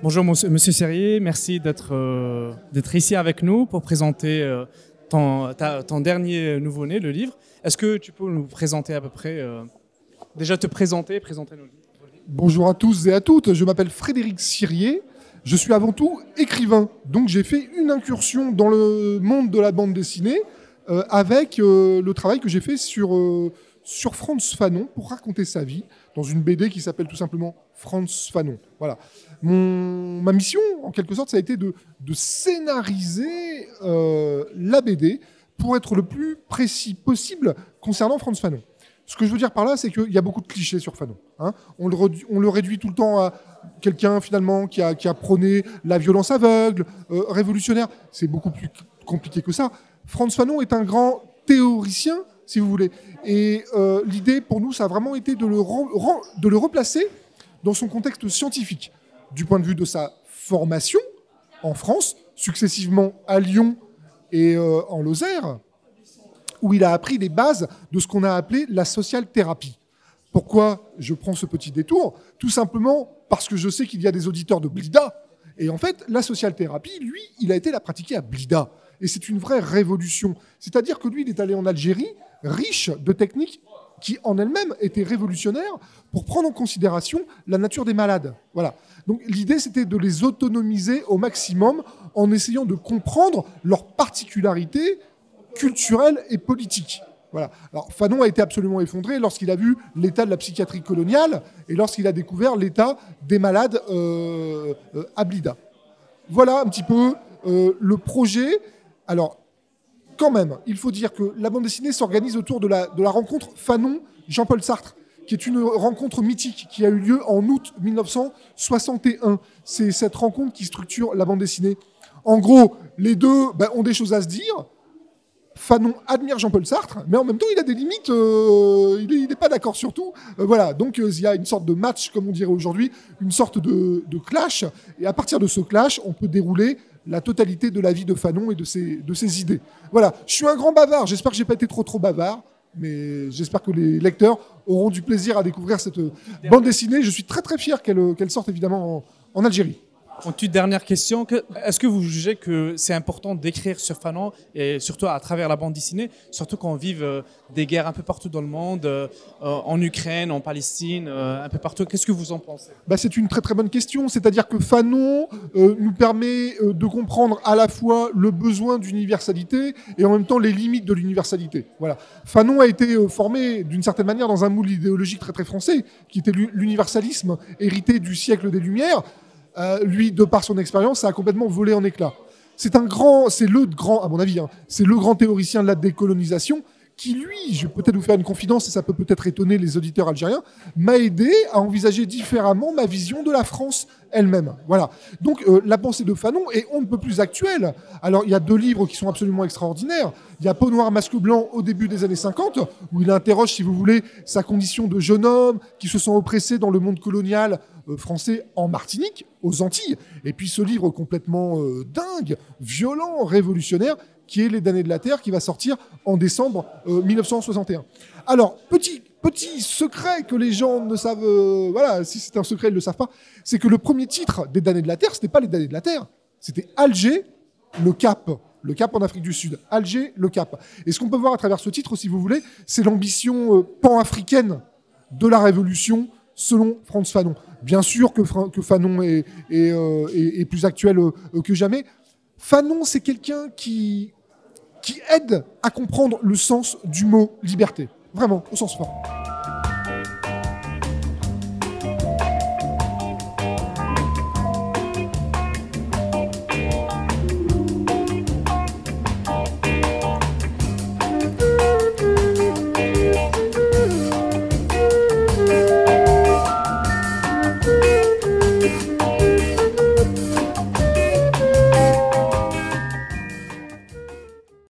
Bonjour Monsieur Serrier, merci d'être euh, d'être ici avec nous pour présenter euh, ton, ton, dernier nouveau-né, le livre. Est-ce que tu peux nous présenter à peu près, euh, déjà te présenter, présenter nos livres? Bonjour à tous et à toutes, je m'appelle Frédéric Sirier, je suis avant tout écrivain, donc j'ai fait une incursion dans le monde de la bande dessinée avec le travail que j'ai fait sur, sur Franz Fanon pour raconter sa vie dans une BD qui s'appelle tout simplement Franz Fanon. Voilà. Mon, ma mission, en quelque sorte, ça a été de, scénariser euh, la BD pour être le plus précis possible concernant Franz Fanon. Ce que je veux dire par là, c'est qu'il y a beaucoup de clichés sur Fanon. Hein. On, le on, le réduit tout le temps à quelqu'un finalement qui a, qui a, prôné la violence aveugle, euh, révolutionnaire. C'est beaucoup plus compliqué que ça. Franz Fanon est un grand théoricien, si vous voulez. Et euh, l'idée pour nous, ça a vraiment été de le, replacer dans son contexte scientifique du point de vue de sa formation en France, successivement à Lyon et euh, en Lozère, où il a appris les bases de ce qu'on a appelé la social thérapie. Pourquoi je prends ce petit détour? Tout simplement parce que je sais qu'il y a des auditeurs de Blida. Et en fait, la social thérapie, lui, il a été la pratiquer à Blida. Et c'est une vraie révolution. C'est-à-dire que lui, il est allé en Algérie, riche de techniques qui en elles-mêmes étaient révolutionnaires pour prendre en considération la nature des malades. Voilà. Donc l'idée, c'était de les autonomiser au maximum en essayant de comprendre leurs particularités culturelles et politiques. Voilà. Alors Fanon a été absolument effondré lorsqu'il a vu l'état de la psychiatrie coloniale et lorsqu'il a découvert l'état des malades euh, euh, à Blida. Voilà un petit peu euh, le projet. Alors, quand même, il faut dire que la bande dessinée s'organise autour de la, rencontre Fanon-Jean-Paul Sartre qui est une rencontre mythique qui a eu lieu en août 1961. C'est cette rencontre qui structure la bande dessinée. En gros, les deux ben, ont des choses à se dire. Fanon admire Jean-Paul Sartre, mais en même temps, il a des limites. Euh, il n'est pas d'accord sur tout. Euh, voilà, donc euh, il y a une sorte de match, comme on dirait aujourd'hui, une sorte de, clash. Et à partir de ce clash, on peut dérouler la totalité de la vie de Fanon et de ses, de ses idées. Voilà, je suis un grand bavard. J'espère que j'ai pas été trop trop bavard mais j'espère que les lecteurs auront du plaisir à découvrir cette bande dessinée. Je suis très très fier qu'elle sorte évidemment en Algérie. En toute dernière question, est-ce que vous jugez que c'est important d'écrire sur Fanon et surtout à travers la bande dessinée, surtout quand on vive euh, des guerres un peu partout dans le monde, euh, en Ukraine, en Palestine, euh, un peu partout? Qu'est-ce que vous en pensez? Bah, C'est une très très bonne question. C'est-à-dire que Fanon nous permet de comprendre à la fois le besoin d'universalité et en même temps les limites de l'universalité. Voilà. Fanon a été formé d'une certaine manière dans un moule idéologique très très français, qui était l'universalisme hérité du siècle des Lumières. Euh, lui, de par son expérience, ça a complètement volé en éclats. C'est un grand, c'est le grand, à mon avis, hein, c'est le grand théoricien de la décolonisation qui, lui, je vais peut-être vous faire une confidence et ça peut peut-être étonner les auditeurs algériens, m'a aidé à envisager différemment ma vision de la France elle-même. Voilà. Donc euh, la pensée de Fanon est on ne peut plus actuelle. Alors il y a deux livres qui sont absolument extraordinaires. Il y a Peau noire, masque blanc au début des années 50, où il interroge, si vous voulez, sa condition de jeune homme qui se sent oppressé dans le monde colonial euh, français en Martinique, aux Antilles. Et puis ce livre complètement euh, dingue, violent, révolutionnaire, qui est Les damnés de la Terre, qui va sortir en décembre 1961. Euh, Alors, petit, petit secret que les gens ne savent, euh, voilà, si c'est un secret, ils ne le savent pas, c'est que le premier titre des damnés de la Terre, c'était pas Les damnés de la Terre, c'était Alger, le Cap. Le Cap en Afrique du Sud. Alger, le Cap. Et ce qu'on peut voir à travers ce titre, si vous voulez, c'est l'ambition euh, pan-africaine de la Révolution selon Franz Fanon. Bien sûr que, Fanon est, plus actuel que jamais. Fanon, c'est quelqu'un qui, qui aide à comprendre le sens du mot liberté. Vraiment, au sens fort.